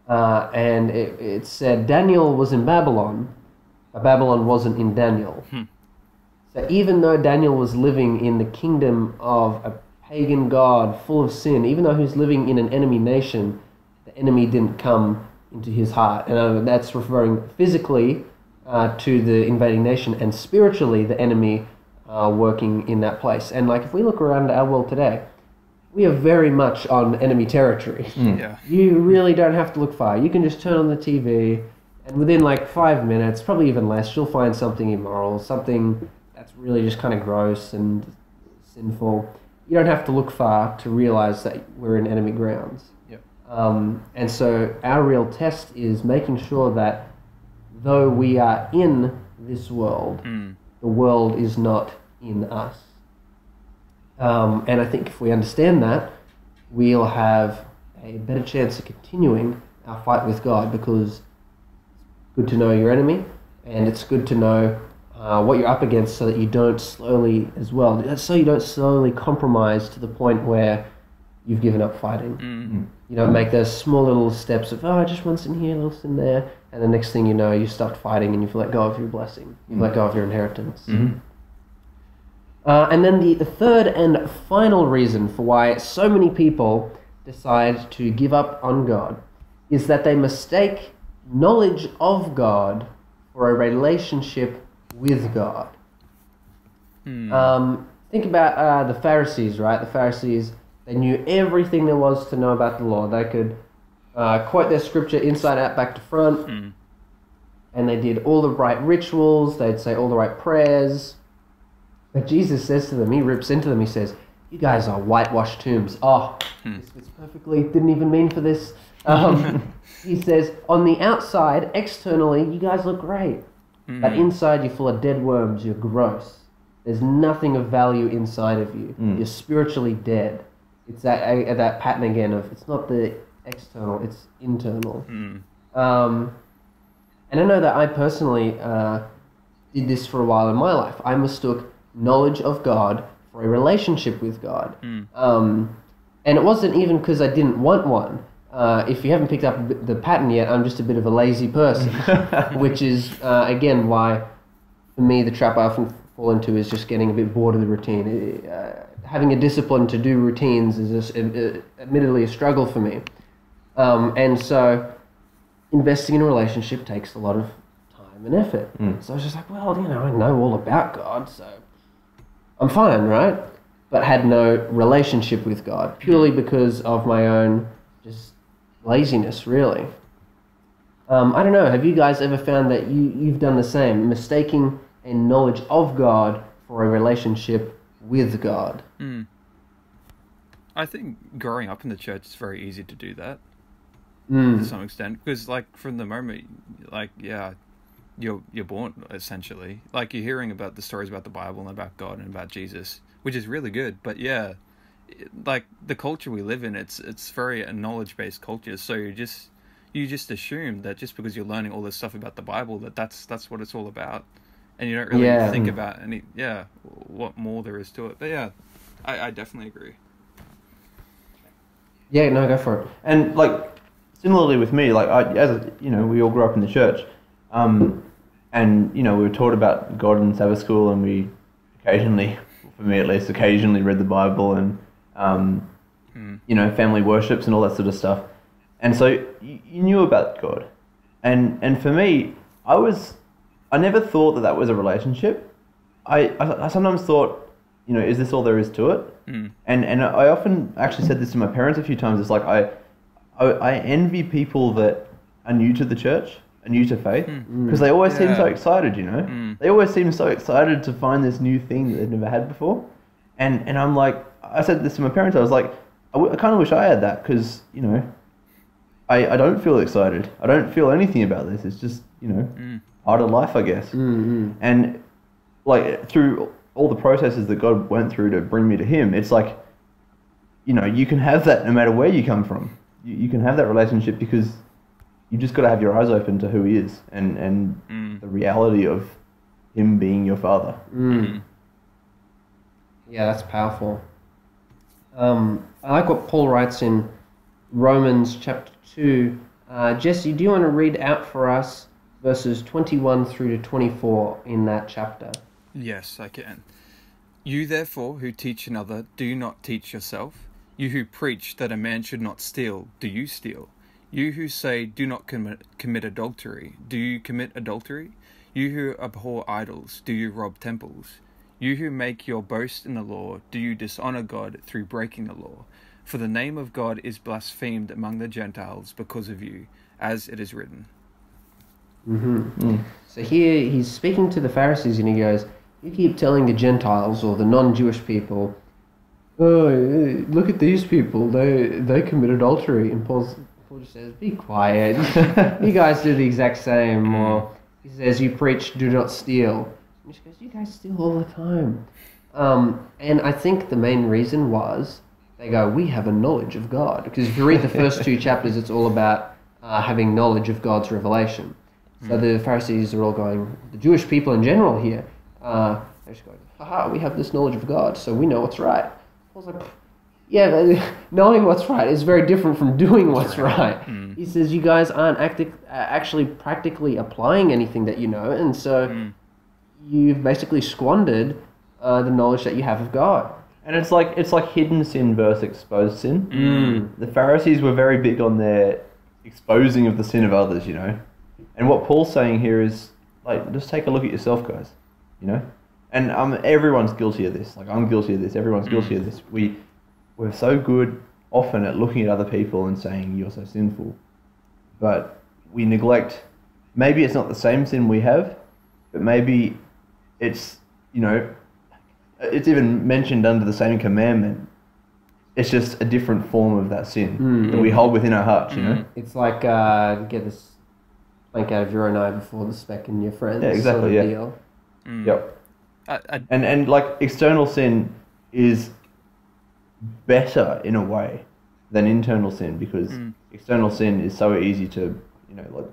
Uh, and it, it said Daniel was in Babylon, but Babylon wasn't in Daniel. So even though Daniel was living in the kingdom of a pagan god full of sin, even though he was living in an enemy nation, the enemy didn't come into his heart. And uh, that's referring physically uh, to the invading nation and spiritually the enemy uh, working in that place. And like if we look around our world today, we are very much on enemy territory. Yeah. You really don't have to look far. You can just turn on the TV, and within like five minutes, probably even less, you'll find something immoral, something that's really just kind of gross and sinful. You don't have to look far to realize that we're in enemy grounds. Yep. Um, and so our real test is making sure that though we are in this world, Mm. the world is not in us. Um, and I think if we understand that, we'll have a better chance of continuing our fight with God because it's good to know your enemy and it's good to know uh, what you're up against so that you don't slowly, as well, so you don't slowly compromise to the point where you've given up fighting. Mm. You don't make those small little steps of, oh, just one sin here, a little sin there, and the next thing you know, you've stopped fighting and you've let go of your blessing. You've let go of your inheritance. Mhm. Uh, and then the, the third and final reason for why so many people decide to give up on God is that they mistake knowledge of God for a relationship with God. Mm. Um, think about uh, the Pharisees, right? The Pharisees, they knew everything there was to know about the law. They could uh, quote their scripture inside out, back to front, Mm. and they did all the right rituals. They'd say all the right prayers. But Jesus says to them, he rips into them, he says, You guys are whitewashed tombs. Oh, Hmm. this fits perfectly. Didn't even mean for this. Um, *laughs* he says, On the outside, externally, you guys look great. But Mm. inside, you're full of dead worms. You're gross. There's nothing of value inside of you. Mm. You're spiritually dead. It's that uh, that pattern again of it's not the external, it's internal. Mm. Um, and I know that I personally uh, did this for a while in my life. I mistook knowledge of God for a relationship with God. Mm. Um, and it wasn't even because I didn't want one. Uh, if you haven't picked up the pattern yet, I'm just a bit of a lazy person, *laughs* which is, uh, again, why for me the trap I often fall into is just getting a bit bored of the routine. Uh, having a discipline to do routines is just, uh, admittedly a struggle for me. Um, and so investing in a relationship takes a lot of time and effort. Mm. So I was just like, well, you know, I know all about God, so I'm fine, right? But had no relationship with God purely because of my own just laziness, really. Um, I don't know. Have you guys ever found that you, you've done the same, mistaking a knowledge of God for a relationship with God? Mm. I think growing up in the church, it's very easy to do that to Mm. some extent because, like, from the moment, like, yeah, you're you're born essentially. Like, you're hearing about the stories about the Bible and about God and about Jesus, which is really good. But yeah, like the culture we live in, it's it's very a knowledge based culture. So you just you just assume that just because you're learning all this stuff about the Bible, that that's that's what it's all about, and you don't really Yeah. think about any yeah what more there is to it. But yeah, I, I definitely agree. Yeah, no, go for it. And like similarly with me, like I, as you know, we all grew up in the church, um, and you know we were taught about God in Sabbath school, and we occasionally, for me at least, occasionally read the Bible and um, Mm. you know family worships and all that sort of stuff. And so you, you knew about God, and and for me, I was, I never thought that that was a relationship. I, I, I sometimes thought, you know, is this all there is to it? Mm. And and I often actually said this to my parents a few times. It's like I, I, I envy people that are new to the church, are new to faith, because they always seem so excited. You know, Mm. they always seem so excited to find this new thing that they've never had before. And and I'm like, I said this to my parents. I was like, I, w- I kind of wish I had that because you know, I I don't feel excited. I don't feel anything about this. It's just you know Mm. part of life, I guess Mm-hmm. and like through all the processes that God went through to bring me to Him, it's like, you know, you can have that no matter where you come from. You, you can have that relationship because you just got to have your eyes open to who He is and and Mm. the reality of Him being your Father. Mm. Yeah, that's powerful. Um, I like what Paul writes in Romans chapter 2. Uh, Jesse, do you want to read out for us verses 21 through to 24 in that chapter? Yes, I can. You therefore who teach another, do not teach yourself. You who preach that a man should not steal, do you steal? You who say, do not commit, commit adultery, do you commit adultery? You who abhor idols, do you rob temples? You who make your boast in the law, do you dishonor God through breaking the law? For the name of God is blasphemed among the Gentiles because of you, as it is written. Mm-hmm. So here he's speaking to the Pharisees and he goes, You keep telling the Gentiles or the non Jewish people, Oh, look at these people, they they commit adultery. And Paul's, Paul just says, Be quiet. *laughs* you guys do the exact same. Or he says, You preach, do not steal. And she goes, You guys steal all the time. Um, and I think the main reason was they go, We have a knowledge of God. Because if you read the first two *laughs* chapters, it's all about uh, having knowledge of God's revelation. So the Pharisees are all going, the Jewish people in general here, uh, they're just going, haha, we have this knowledge of God, so we know what's right. Paul's like, yeah, but *laughs* knowing what's right is very different from doing what's right. He says, you guys aren't acti- uh, actually practically applying anything that you know, and so you've basically squandered uh, the knowledge that you have of God. And it's like it's like hidden sin versus exposed sin. Mm. The Pharisees were very big on their exposing of the sin of others, you know. And what Paul's saying here is like just take a look at yourself, guys. You know? And um everyone's guilty of this. Like I'm guilty of this, everyone's guilty of this. We we're so good often at looking at other people and saying you're so sinful. But we neglect maybe it's not the same sin we have, but maybe it's you know it's even mentioned under the same commandment. It's just a different form of that sin Mm. that we hold within our hearts, you know? It's like uh, get this plank out of your own eye before the speck in your friend's Yeah, exactly, sort of yeah. deal. Mm. Yep. I, I, And and like external sin is better in a way than internal sin because Mm. external sin is so easy to you know like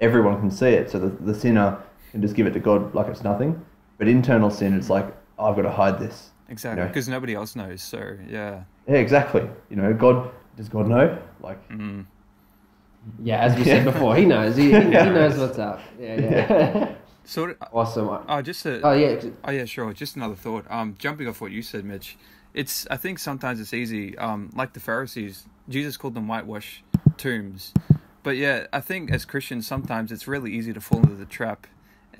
everyone can see it so the, the sinner can just give it to God like it's nothing but internal sin it's like "Oh, I've got to hide this exactly, know. because nobody else knows. So yeah. yeah exactly you know God does God know like Mm. Yeah, as we said *laughs* before, he knows. He, he, Yeah. he knows what's up. Yeah, yeah. Sort of. awesome. Oh, just a. Oh yeah. Oh yeah, sure. Just another thought. Um, jumping off what you said, Mitch. It's. I think sometimes it's easy. Um, like the Pharisees, Jesus called them whitewash tombs. But yeah, I think as Christians, sometimes it's really easy to fall into the trap,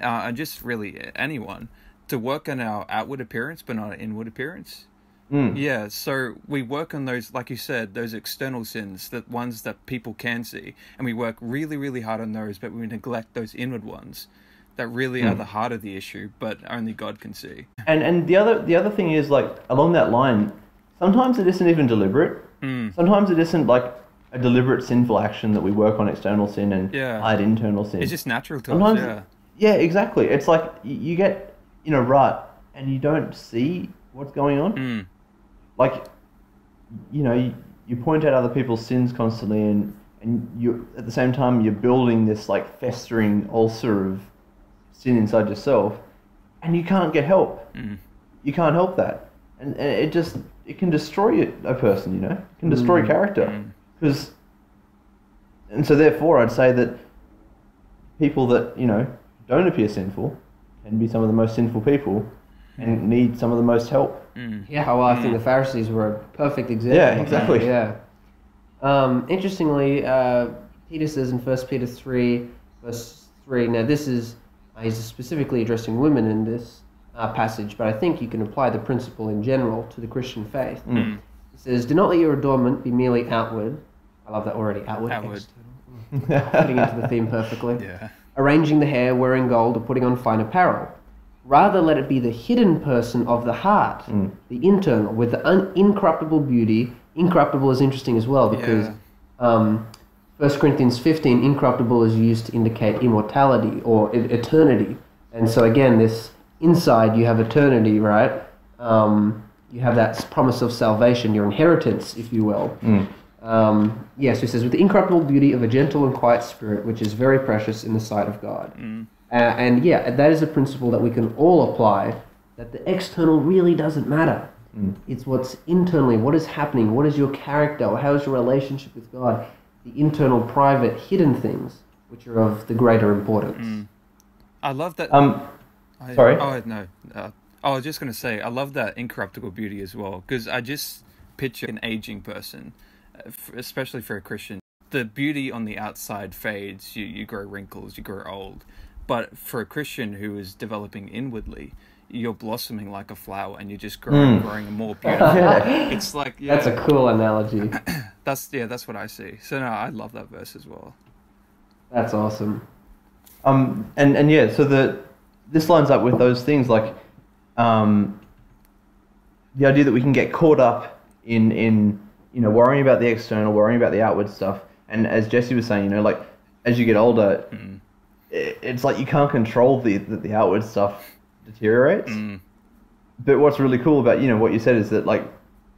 uh, and just really anyone to work on our outward appearance, but not our inward appearance. mm, Yeah, so we work on those, like you said, those external sins, the ones that people can see, and we work really, really hard on those, but we neglect those inward ones that really are the heart of the issue, but only God can see. and and the other the other thing is like along that line sometimes it isn't even deliberate Mm. sometimes it isn't like a deliberate sinful action that we work on external sin and Yeah. hide internal sin It's just natural to Sometimes, us. Yeah. yeah, exactly. It's like you, you get in a rut and you don't see what's going on. Mm. Like, you know, you, you point out other people's sins constantly, and and you at the same time you're building this like festering ulcer of sin inside yourself, and you can't get help. Mm. You can't help that, and, and it just it can destroy a- a person. You know, it can destroy Mm. character Mm. because and so therefore I'd say that people that you know don't appear sinful can be some of the most sinful people and need some of the most help Mm. Yeah, well, I think the Pharisees were a perfect example. Yeah, exactly. Yeah. Um, interestingly, uh, Peter says in 1 Peter 3, verse 3, now this is, he's specifically addressing women in this uh, passage, but I think you can apply the principle in general to the Christian faith. Mm. He says, Do not let your adornment be merely outward. I love that already. Outward. Outward. Fitting into the theme perfectly. *laughs* Yeah. Arranging the hair, wearing gold, or putting on fine apparel. Rather, let it be the hidden person of the heart, Mm. the internal, with the un- incorruptible beauty. Incorruptible is interesting as well because Yeah. um, 1 Corinthians 15, incorruptible is used to indicate immortality or eternity. And so, again, this inside you have eternity, right? Um, you have that promise of salvation, your inheritance, if you will. Mm. Um, yes, he says, with the incorruptible beauty of a gentle and quiet spirit, which is very precious in the sight of God. Mm. Uh, and yeah, that is a principle that we can all apply that the external really doesn't matter. Mm. It's what's internally, what is happening, what is your character, or how is your relationship with God, the internal, private, hidden things, which are of the greater importance. Mm. I love that. um I, Sorry? Oh no. Uh, Oh, I was just gonna say, I love that incorruptible beauty as well because I just picture an aging person, uh, especially for a Christian. The beauty on the outside fades. You you grow wrinkles, you grow old, but for a Christian who is developing inwardly, you're blossoming like a flower, and you're just growing, Mm. growing more *laughs* beautiful. Yeah. It's like yeah, That's a cool analogy. *clears throat* that's yeah, that's what I see. So no, I love that verse as well. That's awesome. Um, and and yeah, so the this lines up with those things like, um, the idea that we can get caught up in in you know worrying about the external, worrying about the outward stuff, and as Jesse was saying, you know, like as you get older, Mm. i it's like you can't control the the, the outward stuff deteriorates. Mm. But what's really cool about you know what you said is that like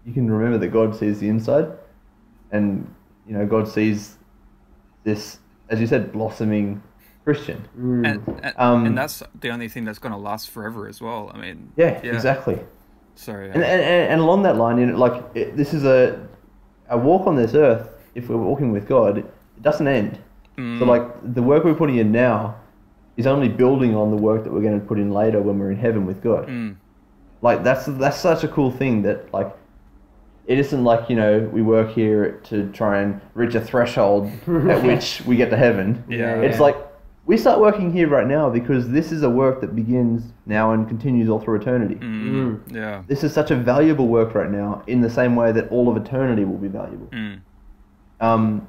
you can remember that God sees the inside, and you know God sees this as you said blossoming Christian. Mm. And and, Um, and that's the only thing that's gonna last forever as well. I mean, Yeah, exactly. Sorry. And, and, and and along that line, you know, like it, this is a a walk on this earth. If we're walking with God, it doesn't end. Mm. So like the work we're putting in now is only building on the work that we're going to put in later when we're in heaven with God. Mm. Like that's that's such a cool thing that like it isn't like you know we work here to try and reach a threshold *laughs* at which we get to heaven. Yeah, It's yeah. like we start working here right now because this is a work that begins now and continues all through eternity. Mm. Yeah. This is such a valuable work right now in the same way that all of eternity will be valuable. Mm. Um,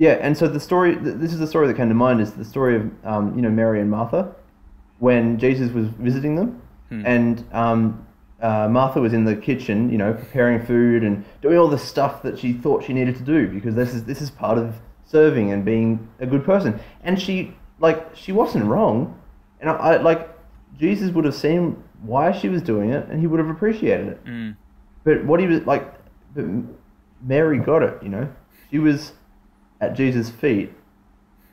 yeah, and so the story, this is the story that came to mind, is the story of, um, you know, Mary and Martha when Jesus was visiting them. Hmm. And um, uh, Martha was in the kitchen, you know, preparing food and doing all the stuff that she thought she needed to do because this is, this is part of serving and being a good person. And she, like, she wasn't wrong. And I, I like, Jesus would have seen why she was doing it and he would have appreciated it. Mm. But what he was like, but Mary got it, you know. She was at Jesus' feet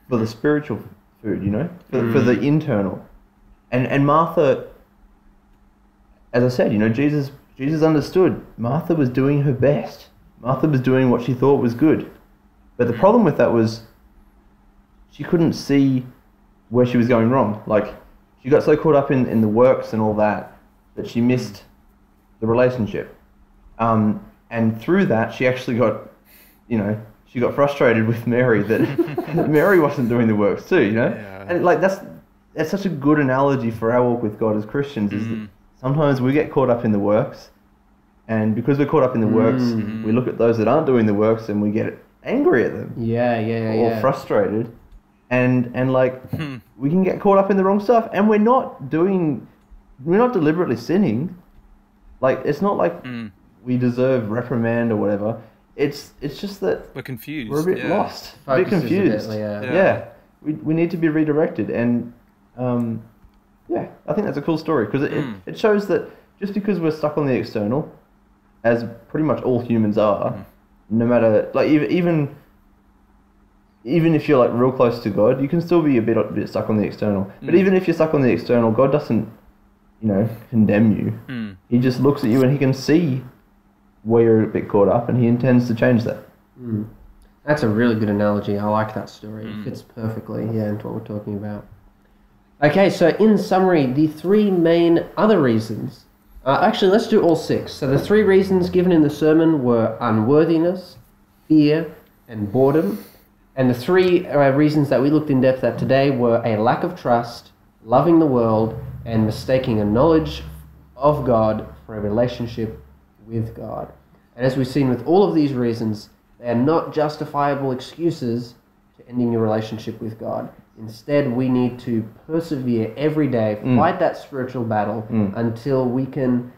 for the spiritual food, you know, for, for the internal. And and Martha, as I said, you know, Jesus Jesus understood. Martha was doing her best. Martha was doing what she thought was good. But the problem with that was she couldn't see where she was going wrong. Like she got so caught up in, in the works and all that that she missed the relationship. Um, and through that, she actually got, you know, she got frustrated with Mary that, *laughs* that Mary wasn't doing the works too, you know. Yeah. And like that's that's such a good analogy for our walk with God as Christians. Is Mhm. that sometimes we get caught up in the works, and because we're caught up in the works, Mm. we look at those that aren't doing the works and we get angry at them Yeah, yeah, or yeah. frustrated, and and like Hmm. we can get caught up in the wrong stuff, and we're not doing, we're not deliberately sinning. Like it's not like Mm. we deserve reprimand or whatever. It's it's just that We're confused. we're a bit yeah. lost, a bit Focuses a bit, confused. yeah. yeah. Yeah. we we need to be redirected, and um, yeah, I think that's a cool story because it, Mm. it it shows that just because we're stuck on the external, as pretty much all humans are, Mm. no matter like even even even if you're like real close to God, you can still be a bit a bit stuck on the external. But Mm. even if you're stuck on the external, God doesn't, you know, condemn you. Mm. He just looks at you and he can see where you're a bit caught up, and he intends to change that. Mm. That's a really good analogy. I like that story. It Mm. fits perfectly, yeah, into what we're talking about. Okay, so in summary, the three main other reasons. Uh, actually, let's do all six. So the three reasons given in the sermon were unworthiness, fear, and boredom. And the three uh, reasons that we looked in depth at today were a lack of trust, loving the world, and mistaking a knowledge of God for a relationship with God. And as we've seen with all of these reasons, they are not justifiable excuses to ending your relationship with God. Instead, we need to persevere every day, Mm. fight that spiritual battle Mm. until we can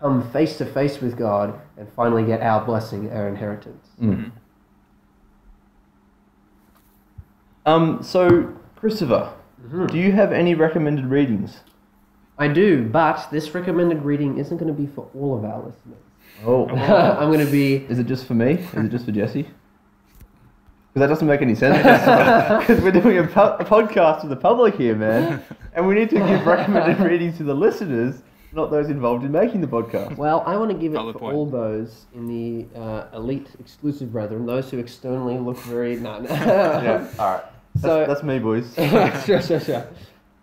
come face to face with God and finally get our blessing, our inheritance. Mm. Um, so Christopher, Mhm. do you have any recommended readings? I do, but this recommended reading isn't going to be for all of our listeners. Oh, *laughs* I'm going to be is it just for me? Is it just for Jesse? Because that doesn't make any sense. *laughs* Because we're doing a, po- a podcast to the public here, man, and we need to give recommended *laughs* readings to the listeners, not those involved in making the podcast. Well, I want to give it Valid for point. all those in the uh, elite exclusive brethren, those who externally look very no. no. Yeah, all right. That's, So- that's me, boys. sure, sure, sure.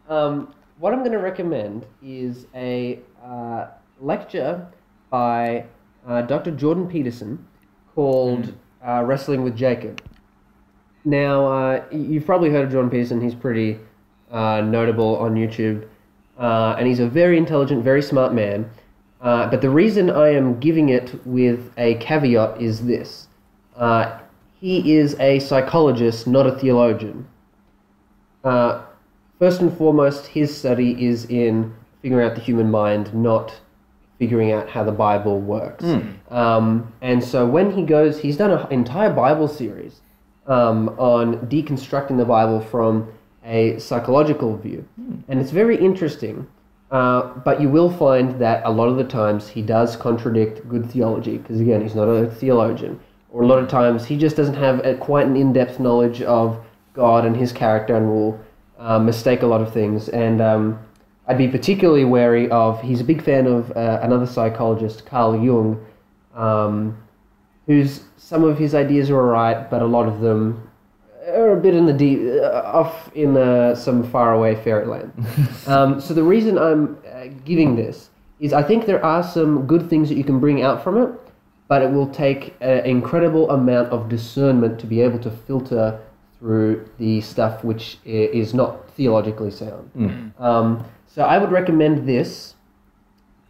Um, what I'm going to recommend is a uh, lecture by uh, Dr. Jordan Peterson called uh, Wrestling with Jacob. Now, uh, you've probably heard of Jordan Peterson. He's pretty uh, notable on YouTube, uh, and he's a very intelligent, very smart man. Uh, but the reason I am giving it with a caveat is this uh, he is a psychologist, not a theologian. Uh, first and foremost, his study is in figuring out the human mind, not figuring out how the Bible works. Um, and so when he goes, he's done an entire Bible series um, on deconstructing the Bible from a psychological view. And it's very interesting. Uh, but you will find that a lot of the times he does contradict good theology, because again, he's not a theologian. Or a lot of times he just doesn't have a, quite an in depth knowledge of God and his character and will uh, mistake a lot of things. And um, I'd be particularly wary of, he's a big fan of uh, another psychologist, Carl Jung, um, whose some of his ideas are alright, but a lot of them are a bit in the deep, uh, off in uh, some faraway fairyland. *laughs* um, so the reason I'm uh, giving this is I think there are some good things that you can bring out from it, but it will take an incredible amount of discernment to be able to filter through the stuff which is not theologically sound. Um, so I would recommend this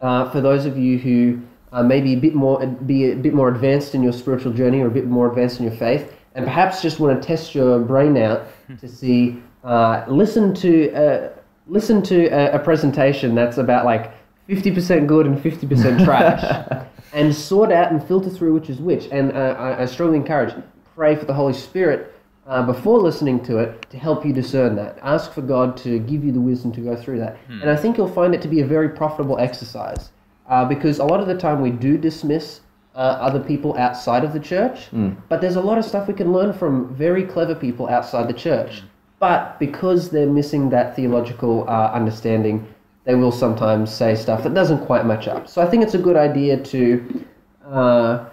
uh, for those of you who uh, maybe a bit more be a bit more advanced in your spiritual journey or a bit more advanced in your faith, and perhaps just want to test your brain out to see. Uh, listen to uh, listen to a, a presentation that's about like fifty percent good and fifty percent *laughs* trash, and sort out and filter through which is which. And uh, I, I strongly encourage pray for the Holy Spirit uh, before listening to it to help you discern that. Ask for God to give you the wisdom to go through that. And I think you'll find it to be a very profitable exercise uh, because a lot of the time we do dismiss uh, other people outside of the church, but there's a lot of stuff we can learn from very clever people outside the church. But because they're missing that theological uh, understanding, they will sometimes say stuff that doesn't quite match up. So I think it's a good idea to. Uh,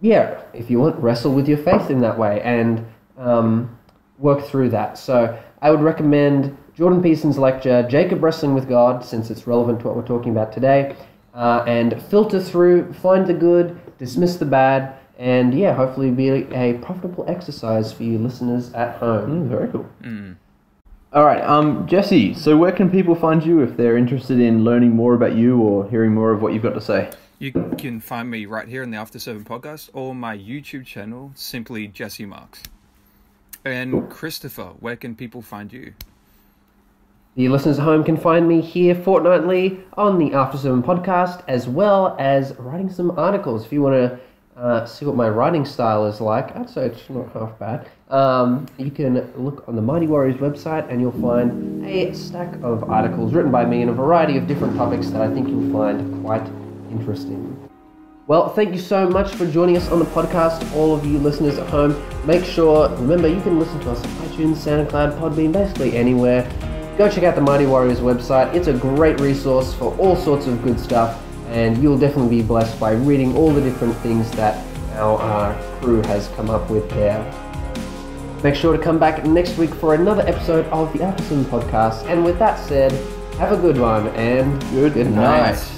yeah, if you want, wrestle with your faith in that way and um, work through that. So I would recommend Jordan Peterson's lecture, Jacob Wrestling with God, since it's relevant to what we're talking about today, uh, and filter through, find the good, dismiss the bad, and yeah, hopefully be a profitable exercise for you listeners at home. Mm, very cool. All right, um, Jesse. So where can people find you if they're interested in learning more about you or hearing more of what you've got to say? You can find me right here in the After Sermon podcast or my YouTube channel, simply Jesse Marks. And Christopher, where can people find you? The listeners at home can find me here fortnightly on the After Sermon podcast, as well as writing some articles. If you want to uh, see what my writing style is like, I'd say it's not half bad. Um, you can look on the Mighty Warriors website and you'll find a stack of articles written by me in a variety of different topics that I think you'll find quite interesting. Well, thank you so much for joining us on the podcast, all of you listeners at home. Make sure, remember, you can listen to us on iTunes, SoundCloud, Podbean, basically anywhere. Go check out the Mighty Warriors website. It's a great resource for all sorts of good stuff, and you'll definitely be blessed by reading all the different things that our uh, crew has come up with there. Make sure to come back next week for another episode of the After Sermon podcast. And with that said, have a good one and Good night. night.